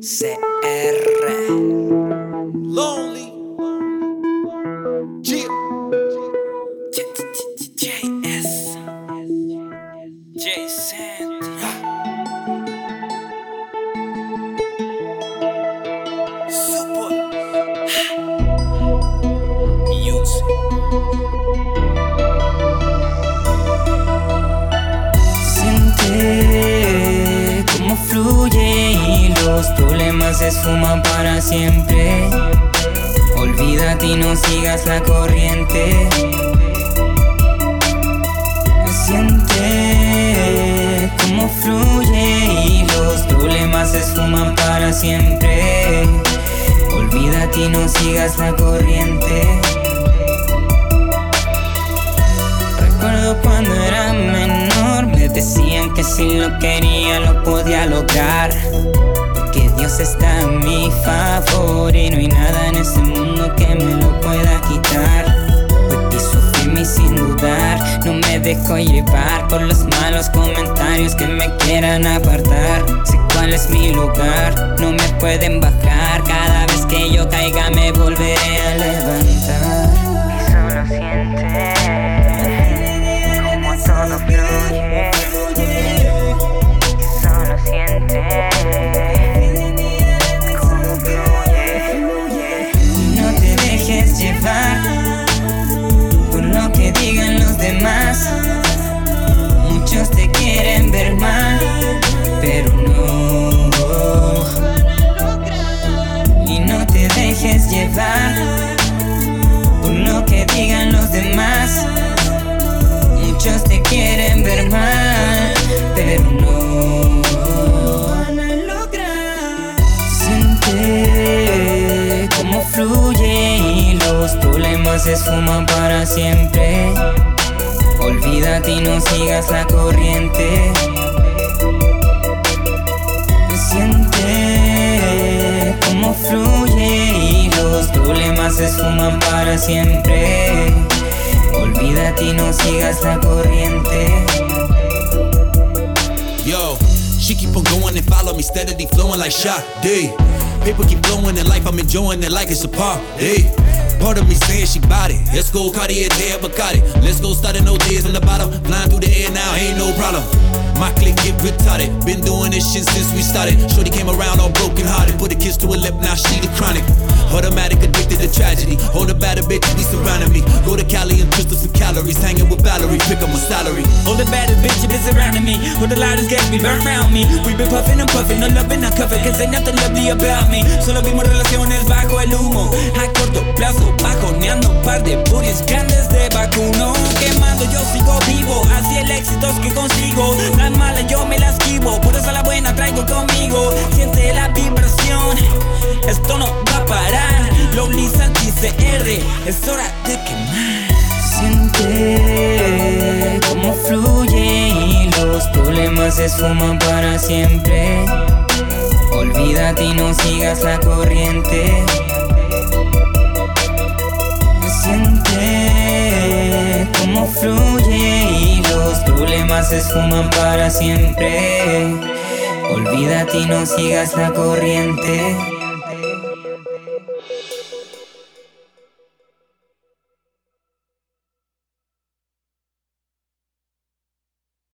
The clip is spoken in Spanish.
CR Lonely. Los problemas se esfuman para siempre. Olvídate y no sigas la corriente. Siente cómo fluye y los problemas se esfuman para siempre. Olvídate y no sigas la corriente. Recuerdo cuando era menor, me decían que si lo quería lo podía lograr. Dios está a mi favor y no hay nada en este mundo que me lo pueda quitar. Firme y sin dudar, no me dejo llevar por los malos comentarios que me quieran apartar. Sé cuál es mi lugar, no me pueden bajar. Cada vez que yo caiga me volveré a levantar. Se esfuman para siempre. Olvídate y no sigas la corriente. Siente cómo fluye y los problemas se esfuman para siempre. Olvídate y no sigas la corriente. Yo, she keep on going and follow me steadily flowing like shot. Day. Paper keep blowing in life, I'm enjoying it like it's a party. Part of me saying she bought it. Let's go Cartier there, Bacardi. Let's go starting no days on the bottom. Flying through the air now, ain't no problem. My clique get retarded. Been doing this shit since we started. Shorty came around all broken hearted. Put a kiss to her lip, now she the chronic. Automatic addicted to tragedy. Hold a bad bitch, be surrounding me. Go to Cali and crystal some calories. Hanging with Valerie, pick up my salary. All the baddest been surrounding me. All the loudest get me burn around me. We been puffing and puffing, no loving, no cuffing, cause ain't nothing lovely about me. Solo vimos relaciones bajo el humo. A corto plazo, bajoneando un par de booties grandes de vacuno. Quemando, yo sigo vivo. Así el éxito es que consigo. Las malas yo me las esquivo. Por eso la buena traigo conmigo. Siente la vibración. Esto no va a parar. Lowly Santi CR. Es hora de quemar. Siente se esfuman para siempre. Olvídate y no sigas la corriente. Siente cómo fluye y los problemas se esfuman para siempre. Olvídate y no sigas la corriente.